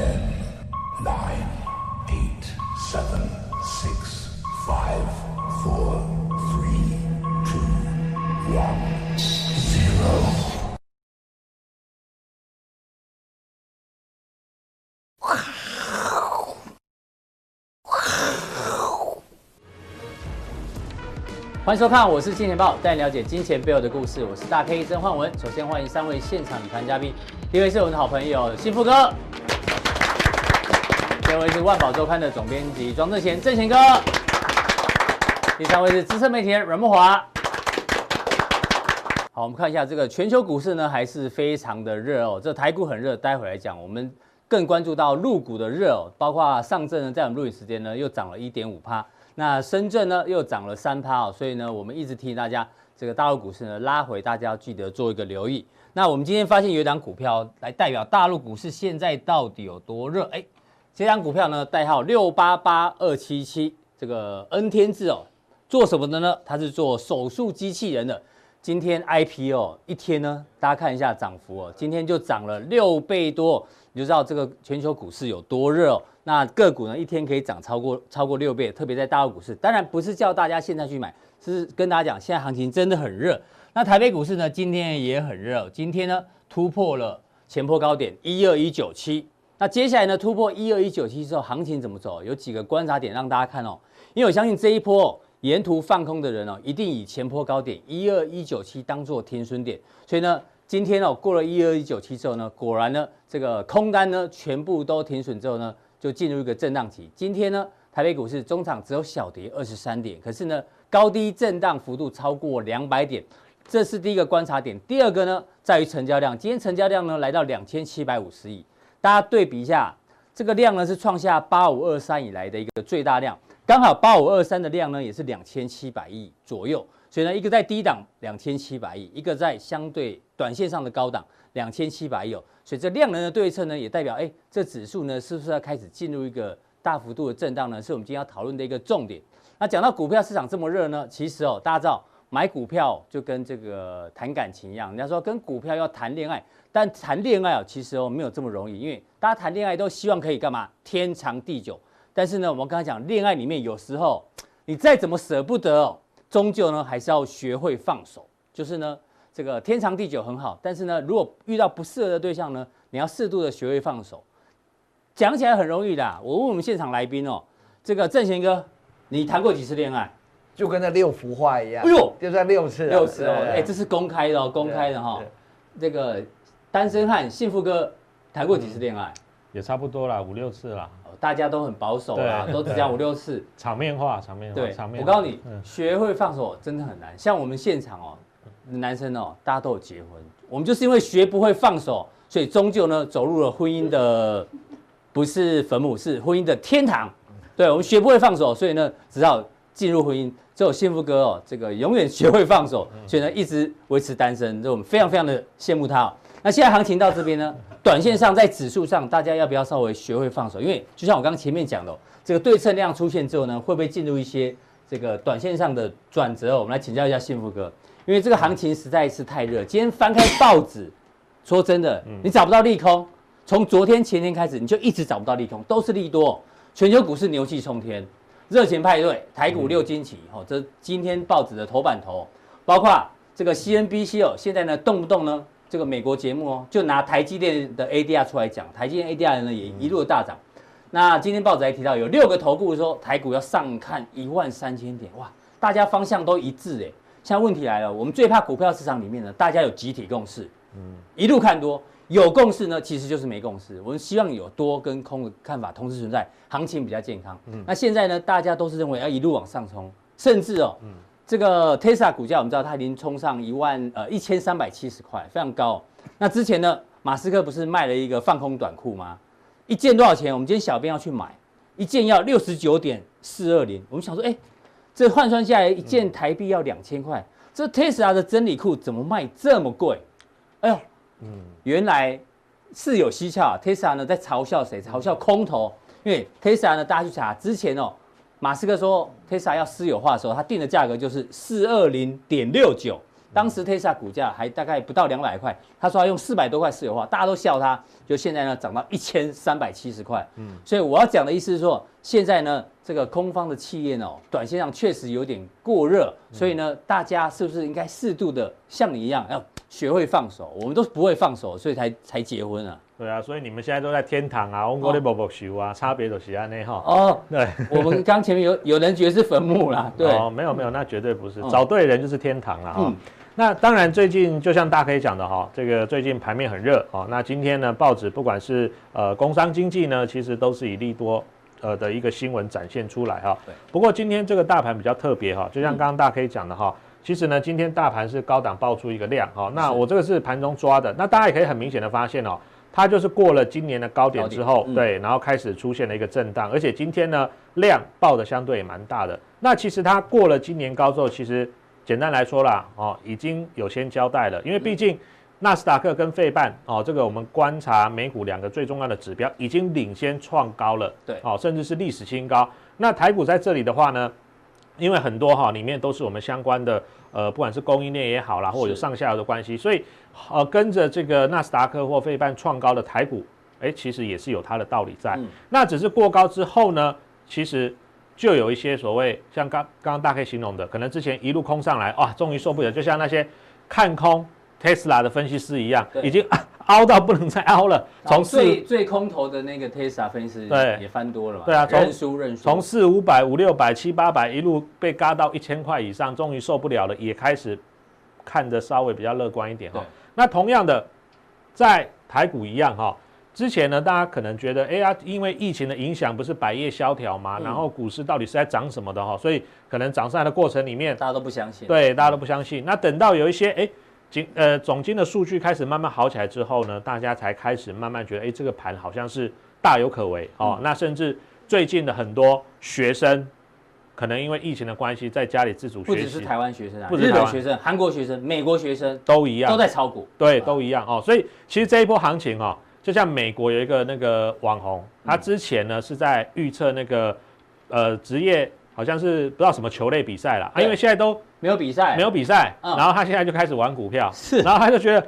Ten, nine, eight, seven, six, five, four, three, two, one, zero. 欢迎收看，我是金钱豹，带你了解金钱背后的故事。我是大 K 曾焕文。首先欢迎三位现场女团嘉宾，第一位是我们的好朋友幸福哥，第二位是万宝周刊的总编辑庄正贤正贤哥，第三位是资深媒体人阮慕驊。好，我们看一下这个全球股市呢，还是非常的热哦。这台股很热，待会来讲，我们更关注到陆股的热哦，包括上证呢，在我们录影时间呢，又涨了一点五趴。那深圳呢又涨了三趴哦，所以呢，我们一直提醒大家，这个大陆股市呢拉回，大家要记得做一个留意。那我们今天发现有一档股票来代表大陆股市现在到底有多热？哎，这张股票呢代号六八八二七七，这个恩天智哦，做什么的呢？它是做手术机器人的。今天 IPO 一天呢，大家看一下涨幅哦，今天就涨了六倍多，你就知道这个全球股市有多热哦。那个股呢，一天可以涨超过超过六倍，特别在大陆股市。当然不是叫大家现在去买，是跟大家讲，现在行情真的很热。那台北股市呢，今天也很热，今天呢突破了前波高点一二一九七。那接下来呢，突破一二一九七之后，行情怎么走？有几个观察点让大家看哦。因为我相信这一波沿途放空的人哦，一定以前波高点一二一九七当做停损点。所以呢，今天哦过了一二一九七之后呢，果然呢这个空单呢全部都停损之后呢。就进入一个震荡期。今天呢，台北股市中场只有小跌二十三点，可是呢，高低震荡幅度超过两百点，这是第一个观察点。第二个呢，在于成交量。今天成交量呢来到两千七百五十亿，大家对比一下，这个量呢是创下八五二三以来的一个最大量，刚好八五二三的量呢也是两千七百亿左右。所以呢，一个在低档两千七百亿，一个在相对短线上的高档两千七百亿。所以这量能的对称呢，也代表哎，这指数呢是不是要开始进入一个大幅度的震荡呢？是我们今天要讨论的一个重点。那讲到股票市场这么热呢，其实哦，大家知道买股票就跟这个谈感情一样，人家说跟股票要谈恋爱，但谈恋爱哦，其实哦没有这么容易，因为大家谈恋爱都希望可以干嘛？天长地久。但是呢，我们刚才讲恋爱里面有时候你再怎么舍不得哦。终究呢，还是要学会放手。就是呢，这个天长地久很好，但是呢，如果遇到不适合的对象呢，你要适度的学会放手。讲起来很容易的，我问我们现场来宾哦，这个正贤哥，你谈过几次恋爱？就跟那六幅画一样。哎呦，就算六次，六次哦。哎，这是公开的哦，公开的哈、哦。这个单身汉幸福哥谈过几次恋爱？嗯、也差不多啦，五六次啦。大家都很保守啦，都只讲五六次，场面话，场面话。对，场面。我告诉你，学会放手真的很难。像我们现场哦，男生哦，大家都有结婚，我们就是因为学不会放手，所以终究呢走入了婚姻的 不是坟墓，是婚姻的天堂。对，我们学不会放手，所以呢只好进入婚姻。只有幸福哥哦，这个永远学会放手，所以呢一直维持单身，这我们非常非常的羡慕他。那现在行情到这边呢？短线上，在指数上，大家要不要稍微学会放手？因为就像我刚刚前面讲的，这个对称量出现之后呢，会不会进入一些这个短线上的转折？我们来请教一下幸福哥，因为这个行情实在是太热。今天翻开报纸，说真的，你找不到利空。从昨天前天开始，你就一直找不到利空，都是利多。全球股市牛气冲天，热情派对，台股六惊奇。哦，这今天报纸的头版头，包括这个 CNBC 哦，现在呢动不动呢。这个美国节目哦，就拿台积电的 ADR 出来讲，台积电 ADR 呢也一路大涨。那今天报纸还提到有六个投顾说台股要上看一万三千点，哇，大家方向都一致哎。现在问题来了，我们最怕股票市场里面呢，大家有集体共识，嗯，一路看多，有共识呢，其实就是没共识。我们希望有多跟空的看法同时存在，行情比较健康。嗯，那现在呢，大家都是认为要一路往上冲，甚至哦，嗯。这个 Tesla 股价我们知道它已经冲上一万呃一千三百七十块，非常高。那之前呢，马斯克不是卖了一个放空短裤吗？一件多少钱？我们今天小编要去买，一件要六十九点四二零。我们想说，哎，这换算下来一件台币要两千块，这 Tesla 的真理裤怎么卖这么贵？哎呦，嗯，原来是有蹊跷。啊 Tesla 呢在嘲笑谁？嘲笑空头，因为 Tesla 呢，大家去查之前哦。马斯克说 Tesla 要私有化的时候，他定的价格就是四二零点六九，当时 Tesla 股价还大概不到两百块，他说要用四百多块私有化，大家都笑他，就现在呢涨到一千三百七十块。嗯，所以我要讲的意思是说，现在呢这个空方的企业呢，短线上确实有点过热，所以呢大家是不是应该适度的像你一样要学会放手？我们都不会放手，所以才才结婚啊。对啊，所以你们现在都在天堂啊，我们的不不修啊，差别都是安内哈。哦，对，我们刚前面有有人觉得是坟墓啦，对，哦，没有没有，那绝对不是，找对人就是天堂了哈。嗯、那当然，最近就像大 K 讲的哈，这个最近盘面很热啊。那今天呢，报纸不管是呃工商经济呢，其实都是以利多呃的一个新闻展现出来哈。对。不过今天这个大盘比较特别哈，就像刚刚大 K 讲的哈，其实呢，今天大盘是高档爆出一个量哈。那我这个是盘中抓的，那大家也可以很明显的发现哦。它就是过了今年的高点之后，对，然后开始出现了一个震荡，而且今天呢量爆的相对也蛮大的。那其实它过了今年高之后，其实简单来说啦，哦，已经有先交代了，因为毕竟纳斯达克跟费半哦，这个我们观察美股两个最重要的指标已经领先创高了，对，哦，甚至是历史新高。那台股在这里的话呢，因为很多哈里面都是我们相关的，呃，不管是供应链也好啦，或者有上下游的关系，所以。呃，跟着这个纳斯达克或费半创高的台股，哎，其实也是有它的道理在。嗯、那只是过高之后呢，其实就有一些所谓像刚刚刚大概形容的，可能之前一路空上来，哇，终于受不了，就像那些看空 Tesla 的分析师一样，已经 凹到不能再凹了。从最最空头的那个 Tesla 分析师对也翻多了嘛？对啊，认输认输，从四五百五六百七八百一路被嘎到一千块以上，终于受不了了，也开始看得稍微比较乐观一点哈。那同样的，在台股一样哈，之前呢，大家可能觉得，哎呀，因为疫情的影响，不是百业萧条嘛，然后股市到底是在涨什么的哈，所以可能涨上来的过程里面，大家都不相信，对，大家都不相信。那等到有一些哎，经呃总经的数据开始慢慢好起来之后呢，大家才开始慢慢觉得，哎，这个盘好像是大有可为哦。那甚至最近的很多学生。可能因为疫情的关系，在家里自主学习，不只是台湾学生啊，不日本学生、韩国学生、美国学生都一样，都在炒股，对，都一样哦。所以其实这一波行情哦，就像美国有一个那个网红，他之前呢是在预测那个呃职业，好像是不知道什么球类比赛了，啊，因为现在都没有比赛，没有比赛，然后他现在就开始玩股票，是，然后他就觉得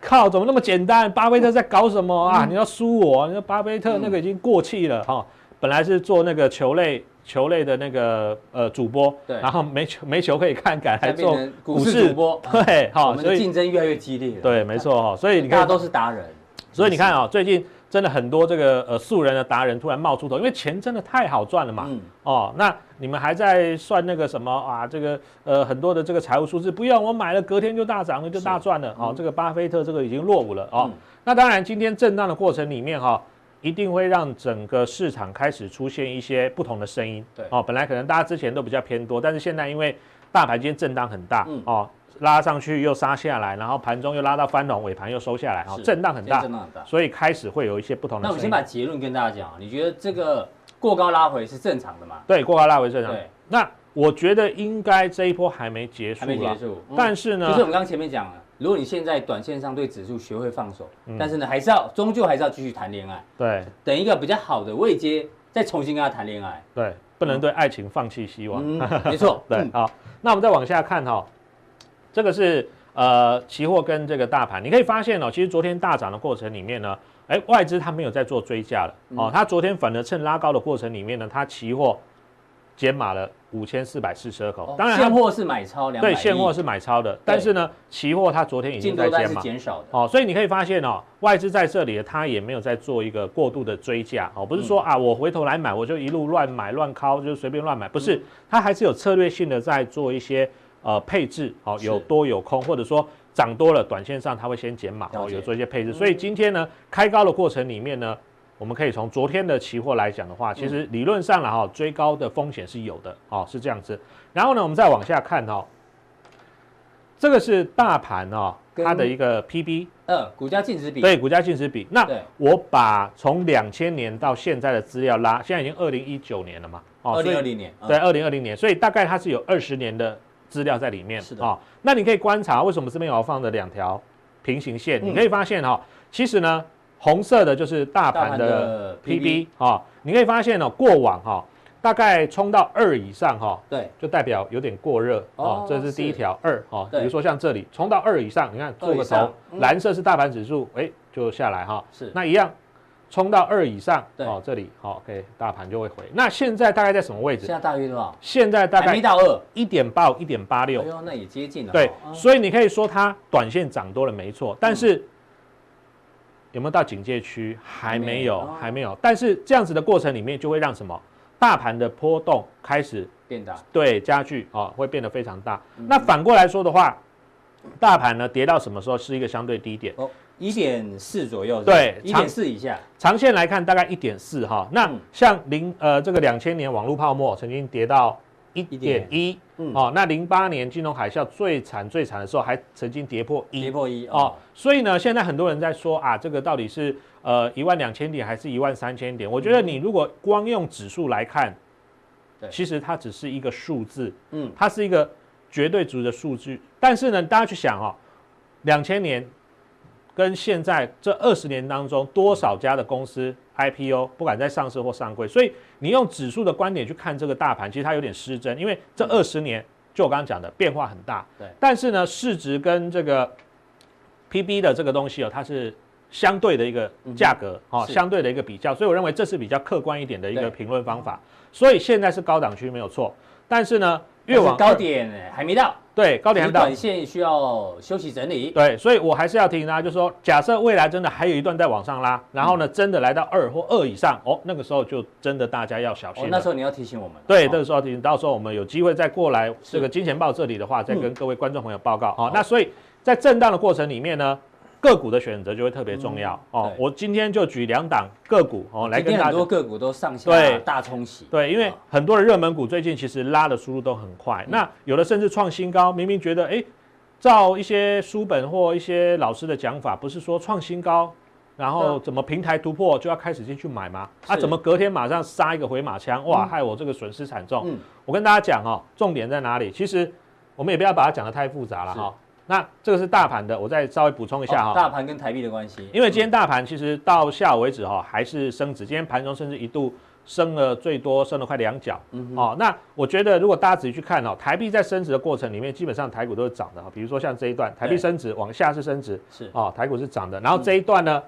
靠，怎么那么简单？巴菲特在搞什么？啊？你要输我？你说巴菲特那个已经过气了哈，本来是做那个球类。球类的那个呃主播，对，然后没球没球可以看，改来做股市主播，对，好，所以竞争越来越激烈了。对，没错哈，所以你看，大家都是达人，所以你看啊，最近真的很多这个呃素人的达人突然冒出头，因为钱真的太好赚了嘛。嗯。哦，那你们还在算那个什么啊？这个呃很多的这个财务数字，不用，我买了隔天就大涨了，就大赚了。哦，这个巴菲特这个已经落伍了哦。那当然，今天震荡的过程里面哈。一定会让整个市场开始出现一些不同的声音。对哦，本来可能大家之前都比较偏多，但是现在因为大盘今天震荡很大，嗯、哦，拉上去又杀下来，然后盘中又拉到翻红，尾盘又收下来，是哦，震荡很大，震荡很大，所以开始会有一些不同的。那我们先把结论跟大家讲，你觉得这个过高拉回是正常的吗？对，过高拉回正常。对，那我觉得应该这一波还没结束，还没结束。嗯、但是呢，其实我们刚前面讲了。如果你现在短线上对指数学会放手，嗯、但是呢，还是要终究还是要继续谈恋爱。对，等一个比较好的位阶，再重新跟他谈恋爱。对，不能对爱情放弃希望。嗯、没错。对，好，那我们再往下看哈，这个是呃期货跟这个大盘，你可以发现哦，其实昨天大涨的过程里面呢，哎，外资它没有在做追加了。哦，它昨天反而趁拉高的过程里面呢，它期货减码了。五千四百四十二口，当然现货是买超两对，现货是买超的，但是呢，期货它昨天已经在减码，减少的，哦，所以你可以发现哦，外资在这里它也没有在做一个过度的追加，哦，不是说啊，我回头来买，我就一路乱买乱抛，就随便乱买，不是，它还是有策略性的在做一些呃配置，哦，有多有空，或者说涨多了，短线上它会先减码，哦，有做一些配置，所以今天呢，开高的过程里面呢。我们可以从昨天的期货来讲的话，其实理论上了哈，追高的风险是有的，哦，是这样子。然后呢，我们再往下看哈，这个是大盘哦，它的一个 PB，呃，股价净值比，对，股价净值比。那我把从两千年到现在的资料拉，现在已经二零一九年了嘛，哦，二零二零年，对，二零二零年，所以大概它是有二十年的资料在里面，是的，哦，那你可以观察为什么这边我要放的两条平行线，你可以发现哈，其实呢。红色的就是大盘的 PB 啊，你可以发现哦，过往哈大概冲到二以上哈，对，就代表有点过热哦。这是第一条二哈，比如说像这里冲到二以上，你看做个头，蓝色是大盘指数，哎，就下来哈。是，那一样冲到二以上，哦，这里好，OK，大盘就会回。那现在大概在什么位置？现在大约多少？现在大概一到二，一点八五，一点八六。哎呦，那也接近了。对，所以你可以说它短线涨多了没错，但是有没有到警戒区？还没有，还没有。但是这样子的过程里面就会让什么？大盘的波动开始变大，对，加剧啊、哦，会变得非常大。嗯、那反过来说的话，大盘呢跌到什么时候是一个相对低点？哦，一点四左右，对，一点四以下。长线来看大概一点四哈。那像零呃这个两千年网络泡沫曾经跌到一点一，嗯，哦，那零八年金融海啸最惨最惨的时候还曾经跌破一，跌破一哦。所以呢，现在很多人在说啊，这个到底是。呃，一万两千点还是一万三千点？我觉得你如果光用指数来看，对，其实它只是一个数字，嗯，它是一个绝对值的数据。但是呢，大家去想哦，两千年跟现在这二十年当中，多少家的公司 IPO，不管在上市或上柜，所以你用指数的观点去看这个大盘，其实它有点失真，因为这二十年就我刚刚讲的变化很大，对。但是呢，市值跟这个 PB 的这个东西哦，它是。相对的一个价格，哈，相对的一个比较，所以我认为这是比较客观一点的一个评论方法。所以现在是高档区没有错，但是呢，越往高点还没到，对，高点还没到，短线需要休息整理。对，所以我还是要提醒大家，就是说，假设未来真的还有一段在往上拉，然后呢，真的来到二或二以上，哦，那个时候就真的大家要小心。那时候你要提醒我们。对，这个时候提醒，到时候我们有机会再过来这个金钱豹这里的话，再跟各位观众朋友报告。好，那所以在震荡的过程里面呢。个股的选择就会特别重要、嗯、哦。我今天就举两档个股哦，来跟大家。很多个股都上下大冲洗。对，因为很多的热门股最近其实拉的速度都很快，嗯、那有的甚至创新高。明明觉得哎，照一些书本或一些老师的讲法，不是说创新高，然后怎么平台突破就要开始进去买吗？啊，怎么隔天马上杀一个回马枪？哇，害我这个损失惨重。嗯、我跟大家讲哦，重点在哪里？其实我们也不要把它讲得太复杂了哈。那这个是大盘的，我再稍微补充一下哈、哦。大盘跟台币的关系，因为今天大盘其实到下午为止哈，还是升值。今天盘中甚至一度升了最多升了快两角。嗯。哦，那我觉得如果大家仔细去看哦，台币在升值的过程里面，基本上台股都是涨的哈。比如说像这一段，台币升值往下是升值，是哦，台股是涨的。然后这一段呢，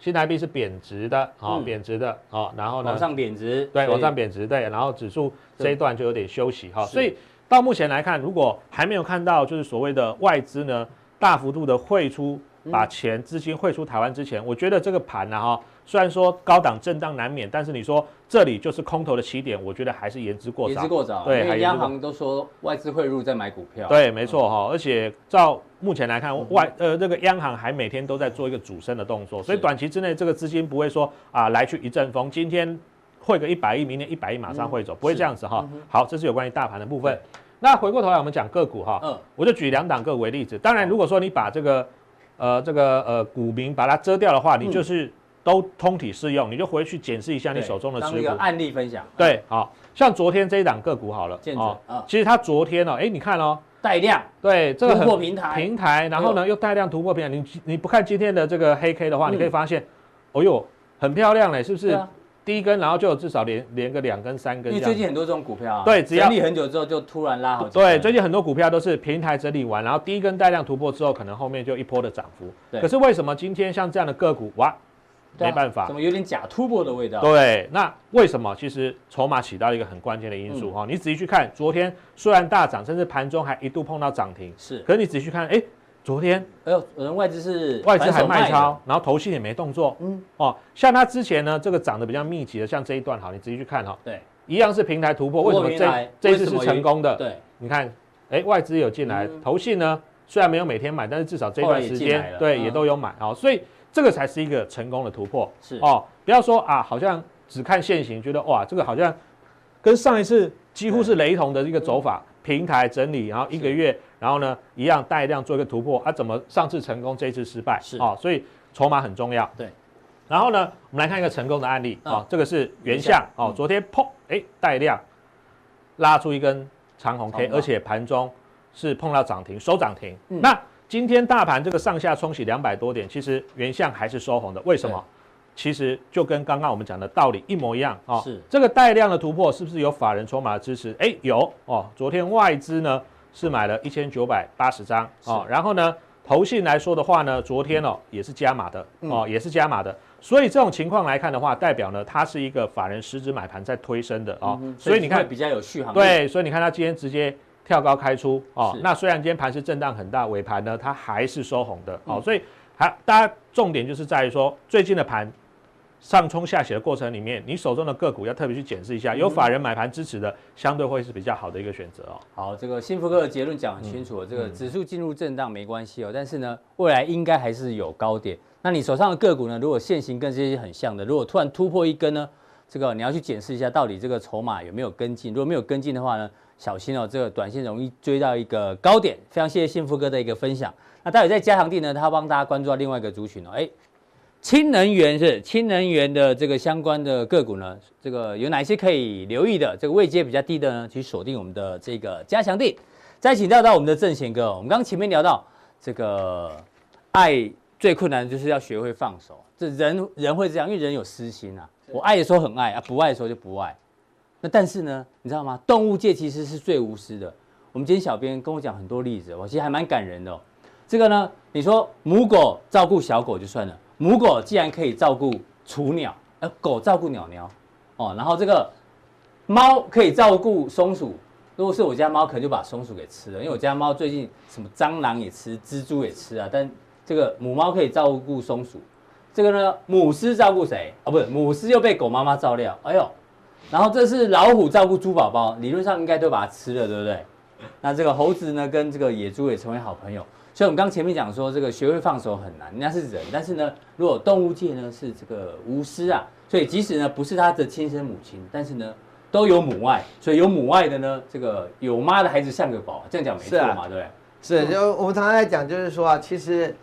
新台币是贬值的，哦，贬值的，哦，然后呢，往上贬值，对，往上贬值，对，然后指数这一段就有点休息哈。所以。到目前来看，如果还没有看到就是所谓的外资呢大幅度的汇出，把钱资金汇出台湾之前，我觉得这个盘呢哈，虽然说高档震荡难免，但是你说这里就是空头的起点，我觉得还是言之过早。言之过早，对，因为央行都说外资汇入在买股票。对，没错哈，而且照目前来看，外呃这个央行还每天都在做一个主升的动作，所以短期之内这个资金不会说啊来去一阵风，今天汇个一百亿，明天一百亿马上汇走，不会这样子哈。好，这是有关于大盘的部分。那回过头来，我们讲个股哈，嗯，我就举两档个股为例子。当然，如果说你把这个，呃，这个呃股民把它遮掉的话，你就是都通体适用，你就回去检视一下你手中的持股。案例分享。对，好，像昨天这一档个股好了，啊，其实它昨天哦，哎，你看哦，带量，对，这个突破平台，平台，然后呢又带量突破平台。你你不看今天的这个黑 K 的话，你可以发现，哦呦，很漂亮嘞，是不是？第一根，然后就至少连连个两根、三根。因为最近很多这种股票啊，对，只要整理很久之后就突然拉好。对，最近很多股票都是平台整理完，然后第一根带量突破之后，可能后面就一波的涨幅。对。可是为什么今天像这样的个股，哇，没办法，怎么有点假突破的味道？对，那为什么？其实筹码起到一个很关键的因素哈。你仔细去看，昨天虽然大涨，甚至盘中还一度碰到涨停，是。可是你仔细去看，哎。昨天，哎呦，有人外资是外资还卖超，然后投信也没动作，嗯，哦，像它之前呢，这个涨得比较密集的，像这一段，好，你仔细去看哈，对，一样是平台突破，为什么这这一次是成功的？对，你看，哎，外资有进来，投信呢虽然没有每天买，但是至少这段时间对也都有买，哦，所以这个才是一个成功的突破，是。哦，不要说啊，好像只看线型，觉得哇，这个好像跟上一次几乎是雷同的一个走法。平台整理，然后一个月，然后呢，一样带量做一个突破啊？怎么上次成功，这一次失败？是啊、哦，所以筹码很重要。对，然后呢，我们来看一个成功的案例啊、嗯哦，这个是原相哦，昨天砰，哎，带量拉出一根长红 K，而且盘中是碰到涨停，收涨停。嗯、那今天大盘这个上下冲洗两百多点，其实原相还是收红的，为什么？其实就跟刚刚我们讲的道理一模一样哦。是这个带量的突破，是不是有法人筹码的支持？哎，有哦。昨天外资呢是买了一千九百八十张哦，然后呢，投信来说的话呢，昨天哦也是加码的哦，也是加码的。所以这种情况来看的话，代表呢它是一个法人实质买盘在推升的哦。所以你看比较有续航力。对，所以你看它今天直接跳高开出哦。那虽然今天盘是震荡很大，尾盘呢它还是收红的哦。所以还大家重点就是在于说最近的盘。上冲下洗的过程里面，你手中的个股要特别去检视一下，有法人买盘支持的，相对会是比较好的一个选择哦。好，这个幸福哥的结论讲很清楚，这个指数进入震荡没关系哦，但是呢，未来应该还是有高点。那你手上的个股呢，如果线型跟这些很像的，如果突然突破一根呢，这个你要去检视一下，到底这个筹码有没有跟进。如果没有跟进的话呢，小心哦，这个短线容易追到一个高点。非常谢谢幸福哥的一个分享。那待会在加强地呢，他帮大家关注到另外一个族群哦，哎。氢能源是氢能源的这个相关的个股呢，这个有哪些可以留意的？这个位阶比较低的呢，去锁定我们的这个加强錠。再请教到我们的正贤哥，我们刚刚前面聊到这个爱最困难的就是要学会放手，这人人会这样，因为人有私心啊。我爱的时候很爱啊，不爱的时候就不爱。那但是呢，你知道吗？动物界其实是最无私的。我们今天小编跟我讲很多例子，我其实还蛮感人的哦。这个呢，你说母狗照顾小狗就算了。母狗既然可以照顾雏鸟，而狗照顾鸟鸟，哦，然后这个猫可以照顾松鼠。如果是我家猫，可能就把松鼠给吃了，因为我家猫最近什么蟑螂也吃，蜘蛛也吃啊。但这个母猫可以照顾松鼠，这个呢，母狮照顾谁？哦，不是母狮又被狗妈妈照料。哎呦，然后这是老虎照顾猪宝宝，理论上应该都把它吃了，对不对？那这个猴子呢，跟这个野猪也成为好朋友。所以，我们刚前面讲说，这个学会放手很难，人家是人，但是呢，如果动物界呢是这个无私啊，所以即使呢不是他的亲生母亲，但是呢都有母爱，所以有母爱的呢，这个有妈的孩子像个宝，这样讲没错嘛，啊、对不对？是，就我们常常在讲，就是说啊，其实。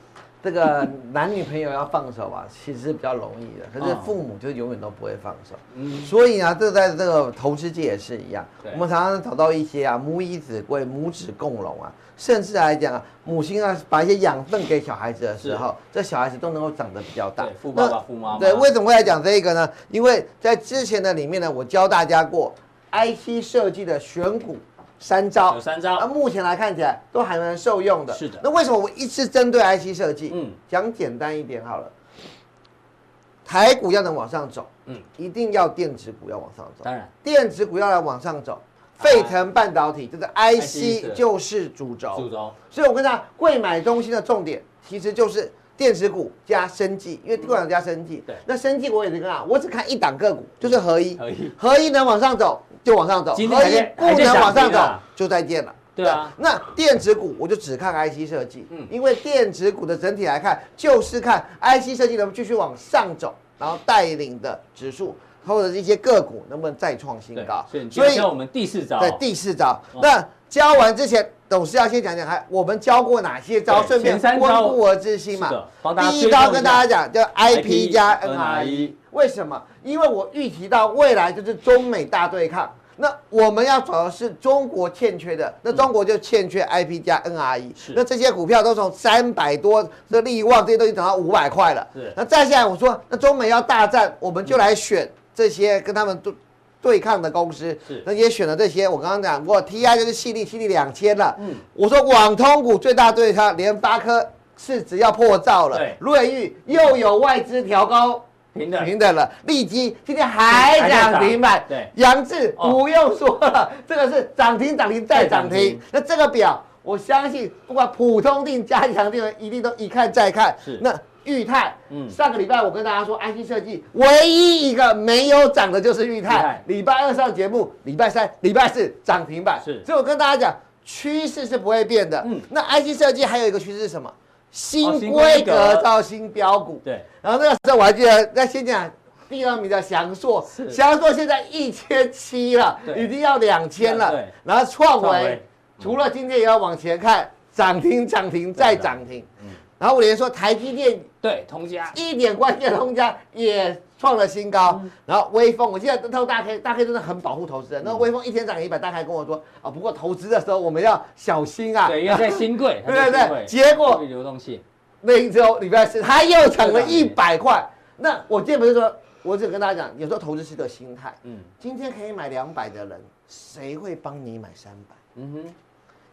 这个男女朋友要放手啊，其实是比较容易的。可是父母就永远都不会放手。嗯，所以啊，这在这个投资界也是一样。我们常常找到一些啊，母以子贵，母子共荣啊，甚至来讲啊，母亲啊，把一些养分给小孩子的时候，这小孩子都能够长得比较大。对，富爸爸、富妈妈。对，为什么会来讲这个呢？因为在之前的里面呢，我教大家过 IC 设计的选股。三招，有三招，那目前来看起来都还蛮受用的。是的，那为什么我一直针对 IC 设计？嗯，讲简单一点好了。台股要能往上走，嗯，一定要电子股要往上走。当然，电子股要来往上走，沸腾半导体这个 IC 就是主轴。主轴。所以我跟大家贵买东西的重点，其实就是电子股加生技，因为电子加生技。对。那生技我也是跟啊，我只看一档个股，就是合一。合一。合一能往上走。就往上走，合一不能往上走，就再见了。对啊，那电子股我就只看 IC 设计，嗯，因为电子股的整体来看，就是看 IC 设计能不能继续往上走，然后带领的指数或者一些个股能不能再创新高。所以教我们第四招，对第四招。那教完之前，董事要先讲讲，还我们教过哪些招，顺便温故而知新嘛。第一招跟大家讲，叫 IP 加 NRE。为什么？因为我预提到未来就是中美大对抗，那我们要找的是中国欠缺的，那中国就欠缺 IP 加 NRE，是那这些股票都从三百多的利旺这些都已经涨到五百块了。是那再下来我说，那中美要大战，我们就来选这些跟他们对对抗的公司。是那也选了这些，我刚刚讲过，TI 就是矽力，矽力两千了。嗯，我说网通股最大对抗，联发科市值要破兆了。对，瑞昱又有外资调高。平等平等了，利基今天还涨停板，对，扬智不用说了，这个是涨停涨停再涨停。那这个表，我相信不管普通定加强定一定都一看再看。是，那钰太，嗯，上个礼拜我跟大家说，IC 设计唯一一个没有涨的就是裕泰。礼拜二上节目，礼拜三、礼拜四涨停板。是，所以我跟大家讲，趋势是不会变的。嗯，那 IC 设计还有一个趋势是什么？新规格造新标股，对。然后那个时候我还记得，那先讲第二名的祥硕，祥硕现在一千七了，已经要两千了。对。然后创维，除了今天也要往前看，涨停涨停再涨停。嗯。然后我连说台积电，对，通家一点关系的通家也。创了新高，然后威风，我记得那头大 K，大 K 真的很保护投资人。那威风一天涨一百，大 K 跟我说啊，不过投资的时候我们要小心啊。对，因为在新贵。对对对。结果流动性那一周礼拜四，他又涨了一百块。那我今天不是说，我只跟大家讲，有时候投资是个心态。嗯，今天可以买两百的人，谁会帮你买三百？嗯哼，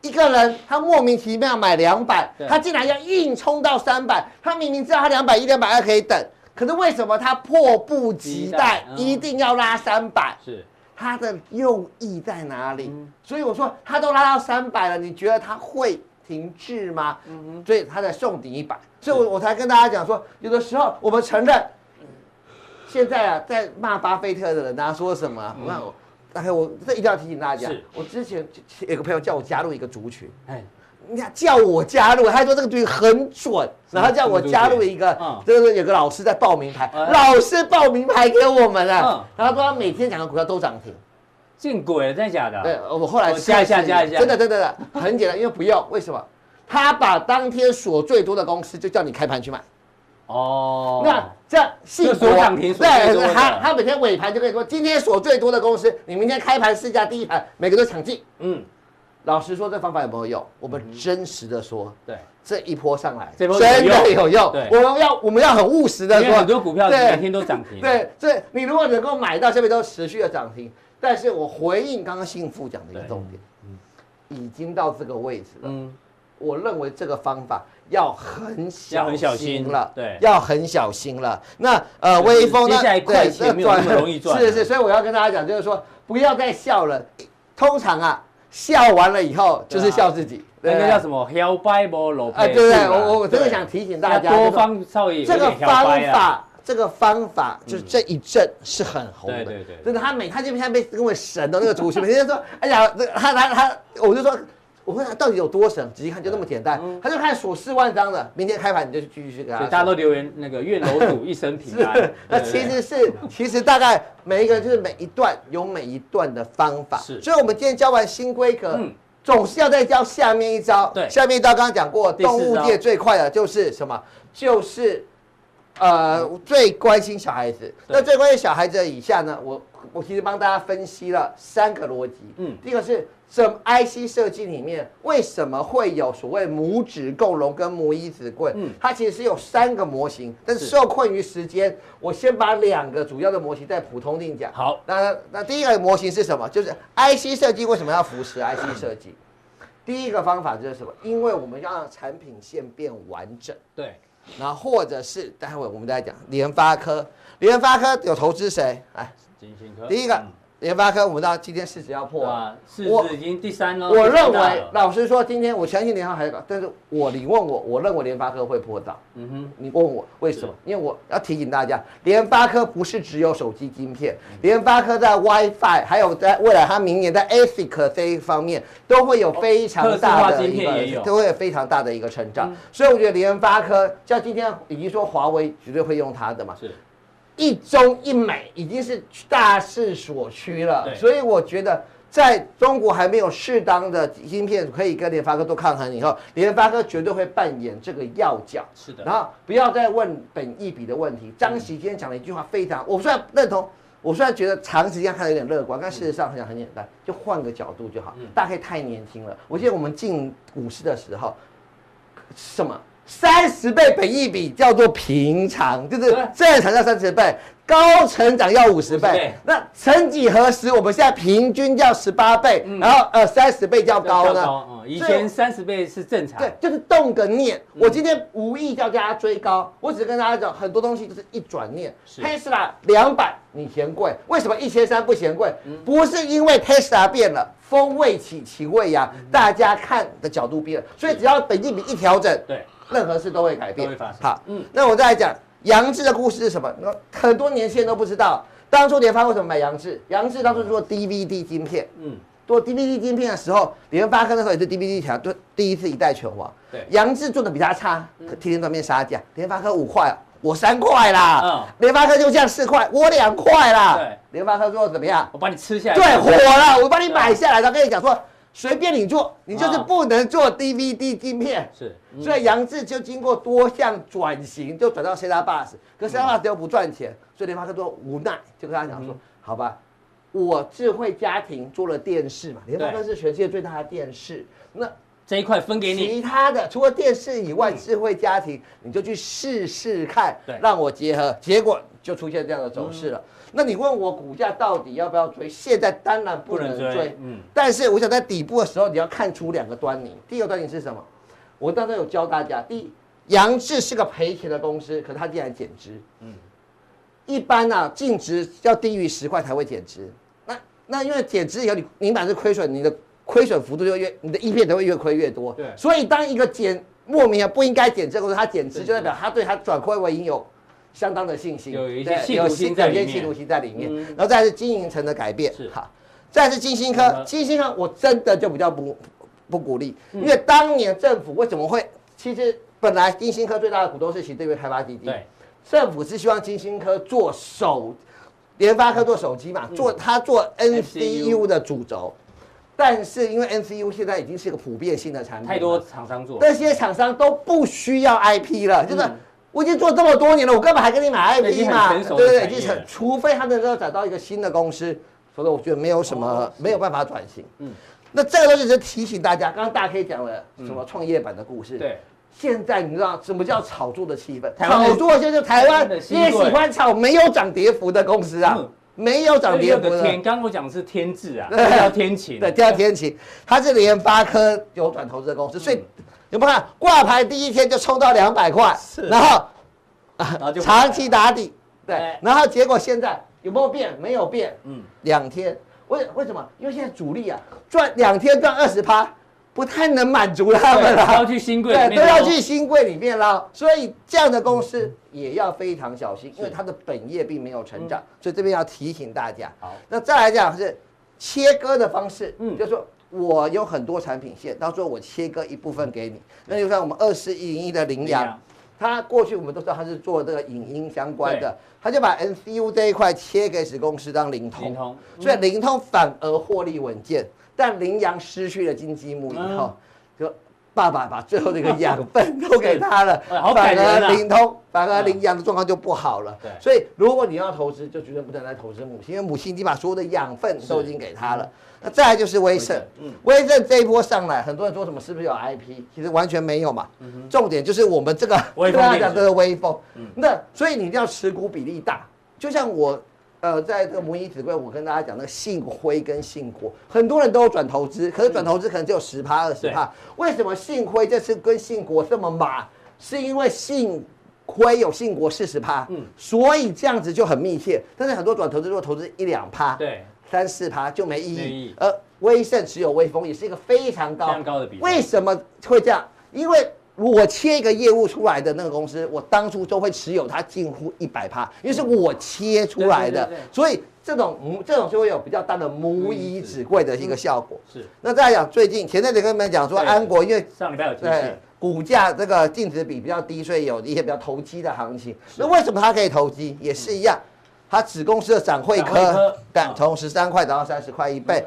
一个人他莫名其妙买两百，他竟然要硬冲到三百，他明明知道他两百一、两百二可以等，可是为什么他迫不及待一定要拉三百？是。他的用意在哪里？嗯、所以我说他都拉到三百了，你觉得他会停滞吗？所以他在送顶一百，所以我我才跟大家讲说，有的时候我们承认，现在啊，在骂巴菲特的人，大家说什么？大概我这一定要提醒大家，我之前有个朋友叫我加入一个族群，哎。你看，叫我加入，他说这个东西很准，然后叫我加入一个，就是有个老师在报名牌，老师报名牌给我们了，然后说他每天讲的股票都涨停，见鬼了，真的假的？对，我后来加一下，加一下，真的，真的，真的，很简单，因为不用，为什么？他把当天锁最多的公司就叫你开盘去买，哦，那这样信锁涨停，对，他他每天尾盘就可以说，今天锁最多的公司，你明天开盘试价第一盘，每个都抢进，嗯。老实说，这方法有没有用？我们真实的说，对这一波上来，真的有用。我们要我们要很务实的说，很多股票每天都涨停。对，所以你如果能够买到这边都持续的涨停，但是我回应刚刚幸福讲的一个重点，已经到这个位置了。嗯，我认为这个方法要很小心了，对，要很小心了。那呃，微风呢？接下来快钱没有那么容易赚。是是，所以我要跟大家讲，就是说不要再笑了。通常啊。笑完了以后就是笑自己，那个叫什么？Hell Bible 哎，对不对？我我真的想提醒大家，多方少爷这个方法，这个方法就是这一阵是很红的，对对对，真的。他每他就像被称为神的那个主席，每 天说，哎呀，这他他他，我就说。我问他到底有多神？仔细看就那么简单，他就看数四万张的，明天开盘你就继续去给他。大家都留言那个愿楼主一生平安。那其实是其实大概每一个就是每一段有每一段的方法。是，所以我们今天教完新规格，总是要再教下面一招。对，下面一招刚刚讲过，动物界最快的就是什么？就是呃最关心小孩子。那最关心小孩子以下呢？我我其实帮大家分析了三个逻辑。嗯，第一个是。什么 IC 设计里面为什么会有所谓拇指共融跟母以子棍？嗯，它其实是有三个模型，但是受困于时间，我先把两个主要的模型再普通定讲。好，那那第一个模型是什么？就是 IC 设计为什么要扶持 IC 设计？第一个方法就是什么？因为我们要让产品线变完整。对，然后或者是待会我们再讲联发科，联发科有投资谁？哎，晶心科。第一个。嗯联发科，我们到今天市值要破啊，市值已经第三了。我认为，老实说，今天我相信联发科还高，但是我你问我，我认为联发科会破到。嗯哼，你问我为什么？因为我要提醒大家，联发科不是只有手机晶片，联发科在 WiFi，还有在未来它明年在 ASIC 这一方面都会有非常大的一个，都会有非常大的一个成长。所以我觉得联发科，像今天已经说华为绝对会用它的嘛。是。一中一美已经是大势所趋了，所以我觉得在中国还没有适当的芯片可以跟联发科做抗衡以后，联发科绝对会扮演这个要角。是的，然后不要再问本益比的问题。张喜今天讲了一句话非常，我虽然认同，我虽然觉得长时间看有点乐观，但事实上很很简单，就换个角度就好。大概太年轻了，我记得我们进股市的时候，什么？三十倍本益比叫做平常，就是正常要三十倍，高成长要五十倍。那曾几何时，我们现在平均叫十八倍，然后呃三十倍叫高呢？以前三十倍是正常。对，就是动个念。我今天无意叫大家追高，我只是跟大家讲，很多东西就是一转念。Tesla 两百你嫌贵，为什么一千三不嫌贵？不是因为 Tesla 变了，风味起其味呀，大家看的角度变了，所以只要本益比一调整，对。任何事都会改变。好，嗯，那我再来讲杨志的故事是什么？那很多年轻人都不知道，当初联发为什么买杨志？杨志当初做 DVD 晶片，嗯，做 DVD 晶片的时候，联发科那时候也是 DVD 条，就第一次一代拳王。对，杨志做的比他差，天天都面杀价。联发科五块，我三块啦。嗯，联发科就这样四块，我两块啦。对，联发科做怎么样？我把你吃下来。对，火了，我把你买下来。他跟你讲说。随便你做，你就是不能做 DVD 镜片。是，所以杨志就经过多项转型，就转到 Set-top Box，可是 Set-top Box 又不赚钱，所以联发科都无奈，就跟他讲说：“好吧，我智慧家庭做了电视嘛，联发科是全世界最大的电视，那这一块分给你，其他的除了电视以外，智慧家庭你就去试试看，对，让我结合，结果就出现这样的走势了。那你问我股价到底要不要追？现在当然不能追，嗯，但是我想在底部的时候，你要看出两个端倪。第一个端倪是什么？我当时有教大家，第一，杨志是个赔钱的公司，可是它竟然减资，嗯，一般啊，净值要低于十块才会减资。那那因为减资以后，你你满是亏损，你的亏损幅度就越，你的 EPS 都会越亏越多。对，所以当一个减莫名啊不应该减这个它减持就代表它对它转亏为盈有相当的信心，有一些企图心在里面。企图心在里面，然后再是经营层的改变，是。好，再是金星科，金星科我真的就比较不。不鼓励，因为当年政府为什么会？其实本来金星科最大的股东是其对面开发基地，对，政府是希望金星科做手，联发科做手机嘛，做它做 NCU 的主轴，但是因为 NCU 现在已经是一个普遍性的产品，太多厂商做，这些厂商都不需要 IP 了，就是我已经做这么多年了，我干嘛还跟你买 IP 嘛？对对对，已经成，除非他能够找到一个新的公司，所以我觉得没有什么没有办法转型，嗯。那这个东西是提醒大家，刚刚大 K 讲了什么创业板的故事。嗯、对，现在你知道什么叫炒作的气氛？炒作就是台湾也喜欢炒没有涨跌幅的公司啊，嗯、没有涨跌幅的。天，刚刚我讲的是天智啊，叫天晴。对，叫天晴，它是联发科有转投资的公司，所以有没有看挂牌第一天就冲到两百块，然后啊长期打底，对，然后结果现在有没有变？没有变，嗯，两天。为为什么？因为现在主力啊，赚两天赚二十趴，不太能满足他们了。要去新贵对，都要去新贵里面捞。所以这样的公司也要非常小心，因为它的本业并没有成长。所以这边要提醒大家。好，那再来讲是切割的方式，嗯，就是说我有很多产品线，到时候我切割一部分给你。那就像我们二四一零一的羚羊。他过去我们都知道他是做这个影音相关的，他就把 NCU 这一块切给子公司当灵通，所以灵通反而获利稳健，但羚羊失去了金鸡母以后，就爸爸把最后这个养 分都给他了，反而灵通反而羚羊的状况就不好了。所以如果你要投资，就绝对不能来投资母亲，因为母亲已经把所有的养分都已经给他了。那再来就是威盛，嗯，威盛这一波上来，很多人说什么是不是有 IP？其实完全没有嘛。嗯，重点就是我们这个跟大家讲这个威锋，嗯，那所以你一定要持股比例大。就像我，呃，在这个母以子贵，我跟大家讲那个信辉跟信国，很多人都有转投资，可是转投资可能只有十趴二十趴。为什么信辉这次跟信国这么马？是因为信辉有信国四十趴，嗯，所以这样子就很密切。但是很多转投资如果投资一两趴，对。三四趴就没意义，而威盛持有威风也是一个非常高、非常高的比例。为什么会这样？因为我切一个业务出来的那个公司，我当初都会持有它近乎一百趴，因为是我切出来的，所以这种母这种就会有比较大的母以子贵的一个效果。是。那再来讲，最近前阵子跟你们讲说，安国因为上礼拜有对股价这个净值比比较低，所以有一些比较投机的行情。那为什么它可以投机？也是一样。它子公司的展会科，但从十三块涨到三十块一倍，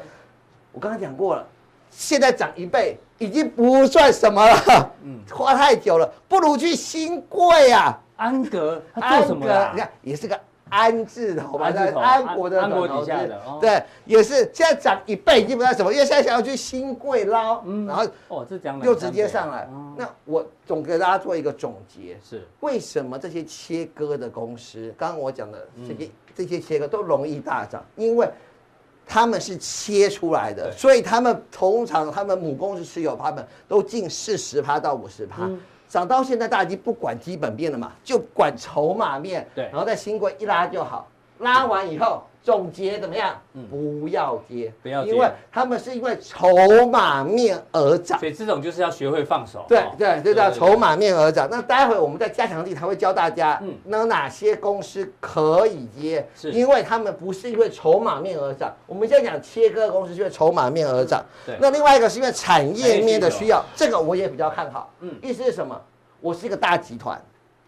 我刚才讲过了，现在涨一倍已经不算什么了，嗯，花太久了，不如去新贵啊，安格，他做什么的？你看也是个。安字头吧，在安国的安国底下的，对，也是现在涨一倍，基本上什么？因为现在想要去新贵捞，嗯，然后哦，这讲又直接上来。那我总给大家做一个总结，是为什么这些切割的公司，刚刚我讲的这些这些切割都容易大涨？因为他们是切出来的，所以他们通常他们母公司持有，他们都近四十趴到五十趴。涨到现在，大家已经不管基本面了嘛，就管筹码面。对，然后在新贵一拉就好，拉完以后总结怎么样？嗯，不要接，不要接，因为他们是因为筹码面而涨。所以这种就是要学会放手。对对，就叫筹码面而涨。那待会我们在加强力才会教大家，嗯，那哪些公司可以接？是，因为他们不是因为筹码面而涨。我们现在讲切割公司，是因为筹码面而涨。对，那另外一个是因为产业面的需要，这个我也比较看好。嗯，意思是什么？我是一个大集团，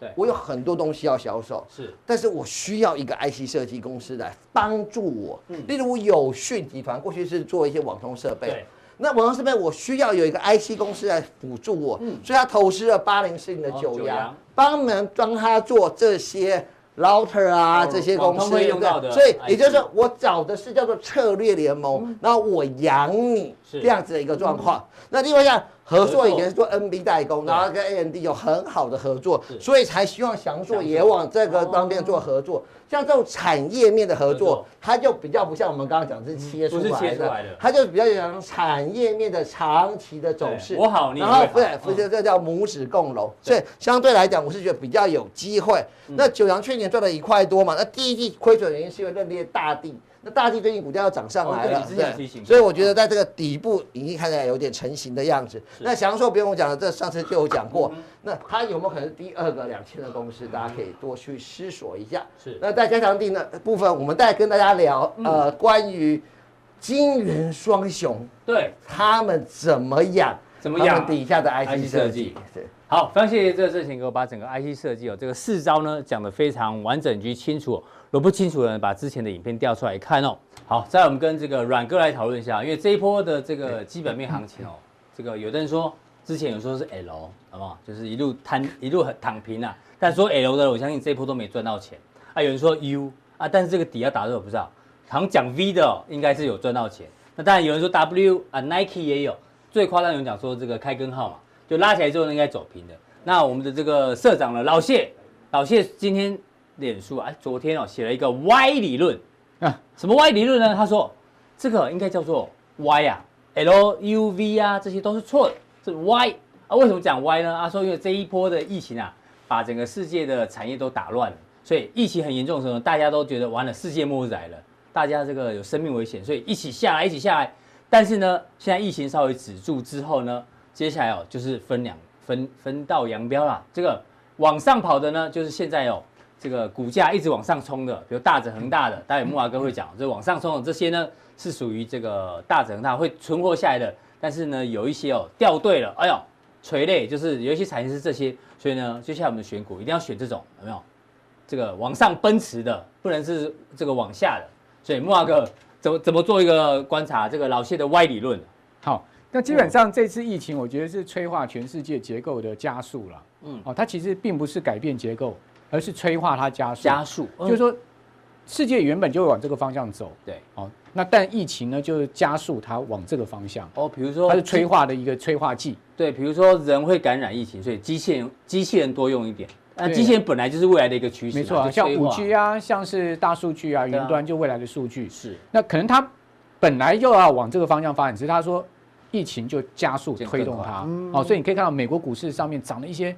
对，我有很多东西要销售，是，但是我需要一个 IC 设计公司来帮助我。嗯，例如有讯集团过去是做一些网通设备，对，那网通设备我需要有一个 IC 公司来辅助我，嗯，所以他投资了八零四零的九阳，帮忙帮他做这些 router 啊这些公司会用到的，所以也就是说我找的是叫做策略联盟，然后我养你这样子的一个状况。那另外像。合作以前是做 NB 代工，然后跟 AMD 有很好的合作，所以才希望翔硕也往这个方面做合作。像这种产业面的合作，它就比较不像我们刚刚讲是切出来的，它就比较像产业面的长期的走势。我好，然后对，不是这叫母子共荣，所以相对来讲，我是觉得比较有机会。那九阳去年赚了一块多嘛，那第一季亏损的原因是因为认列大地。那大地最近股价要涨上来了，对，所以我觉得在这个底部已经看起来有点成型的样子。那祥硕不用讲了，这上次就有讲过。那它有没有可能是第二个两千的公司？大家可以多去思索一下。是。那在加强地的部分，我们再跟大家聊，呃，关于金圆双雄，对，他们怎么养？怎么养底下的 IC 设计？对。好，非常谢谢这个事情给我把整个 IC 设计哦，这个四招呢讲得非常完整及清楚。如果不清楚的人，把之前的影片调出来看哦。好，再来我们跟这个阮哥来讨论一下，因为这一波的这个基本面行情哦，这个有的人说之前有说是 L，好不好？就是一路摊一路很躺平啊。但说 L 的，我相信这一波都没赚到钱啊。有人说 U 啊，但是这个底要打的，我不知道。好像讲 V 的哦，应该是有赚到钱。那当然有人说 W 啊，Nike 也有。最夸张有人讲说这个开根号嘛，就拉起来之后应该走平的。那我们的这个社长呢，老谢，老谢今天。脸书啊，昨天哦写了一个 Y 理论啊，什么 Y 理论呢？他说这个应该叫做 Y 啊，L U V 啊，这些都是错的，是 Y 啊。为什么讲 Y 呢？他说因为这一波的疫情啊，把整个世界的产业都打乱了，所以疫情很严重的时候，大家都觉得完了，世界末日来了，大家这个有生命危险，所以一起下来，一起下来。但是呢，现在疫情稍微止住之后呢，接下来哦就是分两分分道扬镳啦。这个往上跑的呢，就是现在哦。这个股价一直往上冲的，比如大整恒大的，待会木华哥会讲，这往上冲的这些呢，是属于这个大整恒大会存活下来的。但是呢，有一些哦掉队了，哎呦，垂类就是有一些产业是这些，所以呢，接下来我们选股一定要选这种，有没有？这个往上奔驰的，不能是这个往下的。所以木华哥怎么怎么做一个观察？这个老谢的歪理论。好，那基本上这次疫情，我觉得是催化全世界结构的加速了。嗯，哦，它其实并不是改变结构。而是催化它加速，加速，就是说，世界原本就会往这个方向走，对，哦，那但疫情呢，就是加速它往这个方向，哦，比如说它是催化的一个催化剂，对，比如说人会感染疫情，所以机器人机器人多用一点，那机器人本来就是未来的一个趋势，没错，像五 G 啊，像是大数据啊，云端就未来的数据。是，那可能它本来就要往这个方向发展，只是他说疫情就加速推动它，哦，所以你可以看到美国股市上面涨了一些。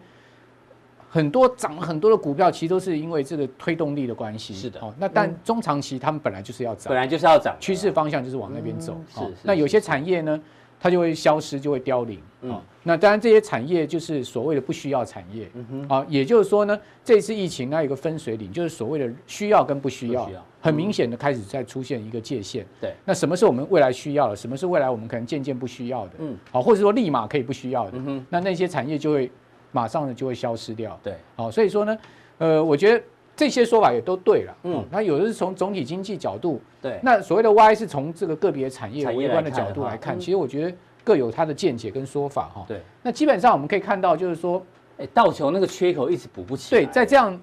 很多涨了很多的股票，其实都是因为这个推动力的关系。是的，哦，那但中长期他们本来就是要涨，本来就是要涨，趋势方向就是往那边走。是，那有些产业呢，它就会消失，就会凋零。嗯，那当然这些产业就是所谓的不需要产业。嗯哼，啊，也就是说呢，这次疫情它有个分水岭，就是所谓的需要跟不需要，很明显的开始在出现一个界限。对，那什么是我们未来需要的？什么是未来我们可能渐渐不需要的？嗯，好，或者说立马可以不需要的。嗯哼，那那些产业就会。马上呢就会消失掉。对，好，所以说呢，呃，我觉得这些说法也都对了。嗯，那有的是从总体经济角度，对，那所谓的 Y 是从这个个别产业微观的角度来看，其实我觉得各有它的见解跟说法哈。对，那基本上我们可以看到，就是说，哎，道琼那个缺口一直补不起来。对，在这样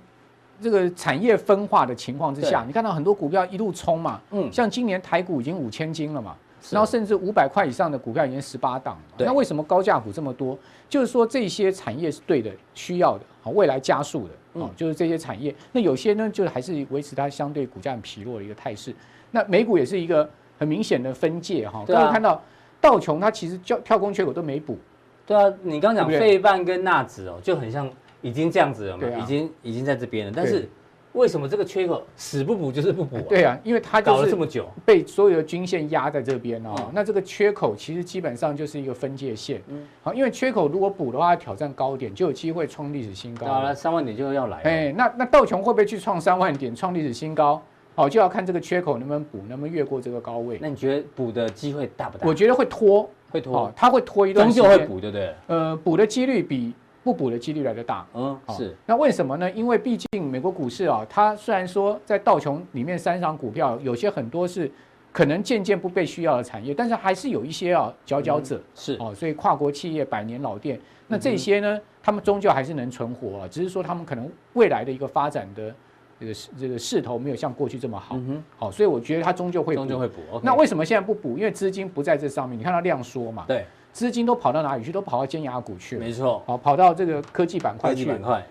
这个产业分化的情况之下，你看到很多股票一路冲嘛，嗯，像今年台股已经五千金了嘛。然后甚至五百块以上的股票已经十八档，那为什么高价股这么多？就是说这些产业是对的、需要的，好，未来加速的，啊，就是这些产业。那有些呢，就还是维持它相对股价很疲弱的一个态势。那美股也是一个很明显的分界哈，大家看到道琼它其实跳跳空缺口都没补。对啊，你刚刚讲费半跟纳指哦，就很像已经这样子了嘛，已经已经在这边了，但是。为什么这个缺口死不补就是不补？对啊，因为它搞了这么久，被所有的均线压在这边哦。那这个缺口其实基本上就是一个分界线。嗯，好，因为缺口如果补的话，挑战高点就有机会创历史新高。好了，三万点就要来。哎，那那道琼会不会去创三万点，创历史新高？好，就要看这个缺口能不能补，能不能越过这个高位。那你觉得补的机会大不大？我觉得会拖，会拖，它会拖一段时间。终究会补，对不对？呃，补的几率比。不补的几率来得大，嗯，是。那为什么呢？因为毕竟美国股市啊，它虽然说在道琼里面三档股票有些很多是可能渐渐不被需要的产业，但是还是有一些啊佼佼者，是哦。所以跨国企业、百年老店，那这些呢，他们终究还是能存活啊，只是说他们可能未来的一个发展的这个这个势头没有像过去这么好，好，所以我觉得它终究会终究会补。那为什么现在不补？因为资金不在这上面，你看它量缩嘛，对，资金都跑到哪里去？都跑到尖牙股去了，没错，好，跑到这个科技板块去，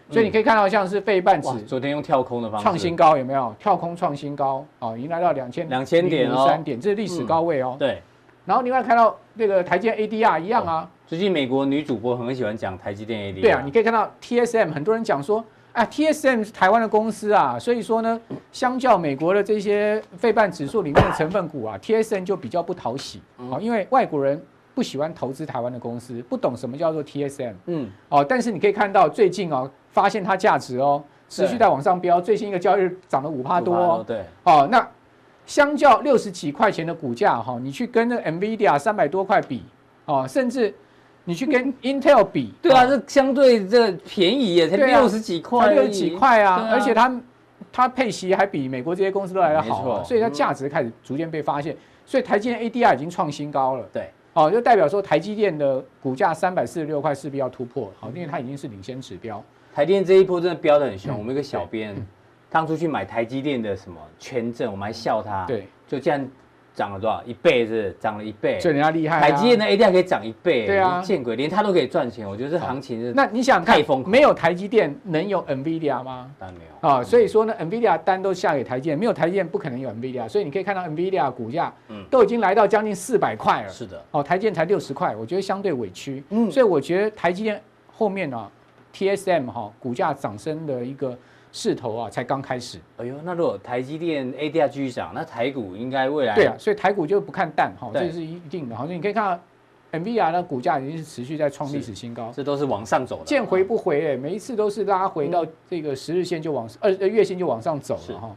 所以你可以看到像是费半指，昨天用跳空的方式。创新高，有没有？跳空创新高，啊，已经来到两千两千点哦，三点，这是历史高位哦，对。然后另外看到那个台积电 ADR 一样啊，最近美国女主播很喜欢讲台积电 ADR。对啊，你可以看到 TSM 很多人讲说，啊 TSM 是台湾的公司啊，所以说呢，相较美国的这些费半指数里面的成分股啊，TSM 就比较不讨喜。啊，因为外国人不喜欢投资台湾的公司，不懂什么叫做 TSM。嗯。哦，但是你可以看到最近哦，发现它价值哦，持续在往上飙，最新一个交易日涨了五帕多哦。对。哦，那。相较六十几块钱的股价哈，你去跟那 NVIDIA 三百多块比哦，甚至你去跟 Intel 比，对啊，这相对这便宜也才六十几块，才六十几块啊，而且它它配息还比美国这些公司都来得好，所以它价值开始逐渐被发现，所以台积电 ADR 已经创新高了，对，哦，就代表说台积电的股价三百四十六块势必要突破，好，因为它已经是领先指标，台电这一波真的飙得很凶，我们一个小编。当初去买台积电的什么权证，我们还笑他，对，就这样涨了多少？一倍是涨了一倍，所以人家厉害。台积电的 ADR 可以涨一倍，对啊，见鬼，连他都可以赚钱，我觉得这行情是。那你想看，没有台积电能有 NVIDIA 吗？当然没有啊，所以说呢，NVIDIA 单都下给台积电，没有台积电不可能有 NVIDIA，所以你可以看到 NVIDIA 股价，嗯，都已经来到将近四百块了。是的，哦，台积电才六十块，我觉得相对委屈，嗯，所以我觉得台积电后面呢，TSM 哈股价涨升的一个。势头啊，才刚开始。哎呦，那如果台积电 ADR 继续涨，那台股应该未来对啊，所以台股就不看淡哈，这是一定的。好，所以你可以看到 NVIDIA 的股价已经是持续在创历史新高，这都是往上走的，见回不回哎，每一次都是拉回到这个十日线就往二呃月线就往上走了哈。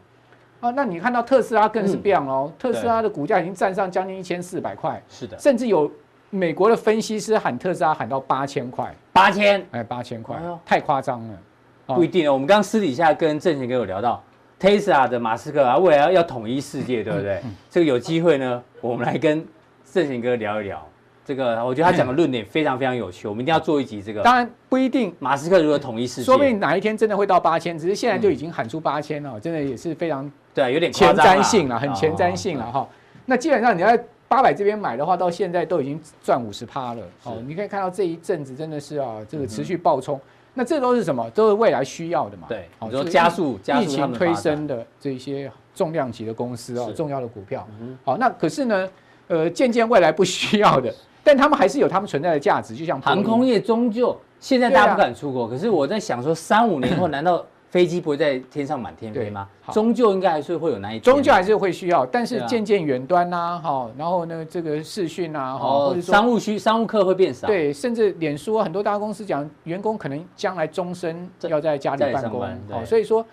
啊，那你看到特斯拉更是变了，特斯拉的股价已经站上将近一千四百块，是的，甚至有美国的分析师喊特斯拉喊到八千块，八千。哎，八千块，太夸张了。不一定哦，我们刚刚私底下跟正贤哥有聊到，Tesla 的马斯克啊，未来要统一世界，对不对？这个有机会呢，我们来跟正贤哥聊一聊。这个我觉得他讲的论点非常非常有趣，我们一定要做一集这个。当然不一定，马斯克如何统一世界，说不定哪一天真的会到八千，只是现在就已经喊出八千了，真的也是非常对，有点前瞻性了，很前瞻性了哈。那基本上你在八百这边买的话，到现在都已经赚五十趴了。哦，你可以看到这一阵子真的是啊，这个持续暴冲。那这都是什么？都是未来需要的嘛。对，好，就加速疫情推升的这些重量级的公司哦，重要的股票。好，那可是呢，呃，渐渐未来不需要的，但他们还是有他们存在的价值。就像航空业，终究现在大家不敢出国，可是我在想说，三五年后 难道？飞机不会在天上满天飞吗？终究应该还是会有那一天，终究还是会需要，但是渐渐远端呐，哈，然后呢，这个视讯呐，哈，或者商务需商务客会变少，对，甚至脸书很多大公司讲，员工可能将来终身要在家里办公，哦，所以说，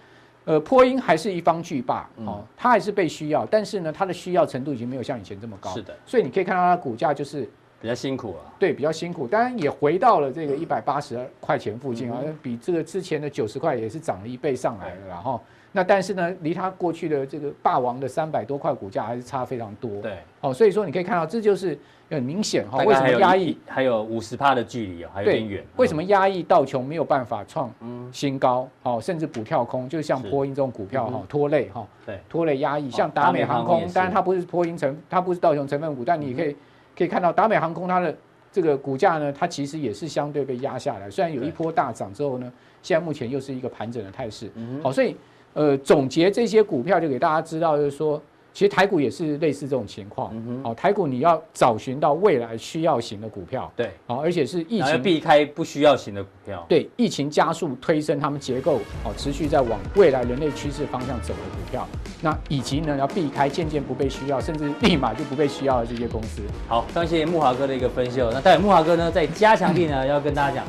呃，波音还是一方巨霸，哦，它还是被需要，但是呢，它的需要程度已经没有像以前这么高，是的，所以你可以看到它股价就是。比较辛苦啊，对，比较辛苦，当然也回到了这个一百八十块钱附近啊，嗯、比这个之前的九十块也是涨了一倍上来了，然后，那但是呢，离它过去的这个霸王的三百多块股价还是差非常多，对，哦，所以说你可以看到，这就是很明显哈，为什么压抑？还有五十趴的距离哦，还有点远，为什么压抑？道琼没有办法创新高，哦，甚至补跳空，就像波音这种股票哈拖累哈，对，拖累压抑，像达美航空，当然它不是波音成，它不是道琼成分股，但你可以可以看到达美航空它的。这个股价呢，它其实也是相对被压下来。虽然有一波大涨之后呢，现在目前又是一个盘整的态势。好，所以呃，总结这些股票就给大家知道，就是说。其实台股也是类似这种情况，哦，台股你要找寻到未来需要型的股票，对，好，而且是疫情避开不需要型的股票，对，疫情加速推升他们结构，好，持续在往未来人类趋势方向走的股票，那以及呢要避开渐渐不被需要，甚至立马就不被需要的这些公司。好，感谢木华哥的一个分析哦。那待会木华哥呢在加强力呢要跟大家讲。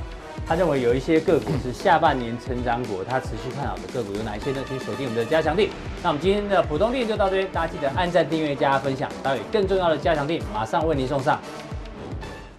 他认为有一些个股是下半年成长股，他持续看好的个股有哪一些呢？请锁定我们的加强地。那我们今天的普通錠就到这边，大家记得按赞、订阅、加分享。待会更重要的加强地马上为您送上。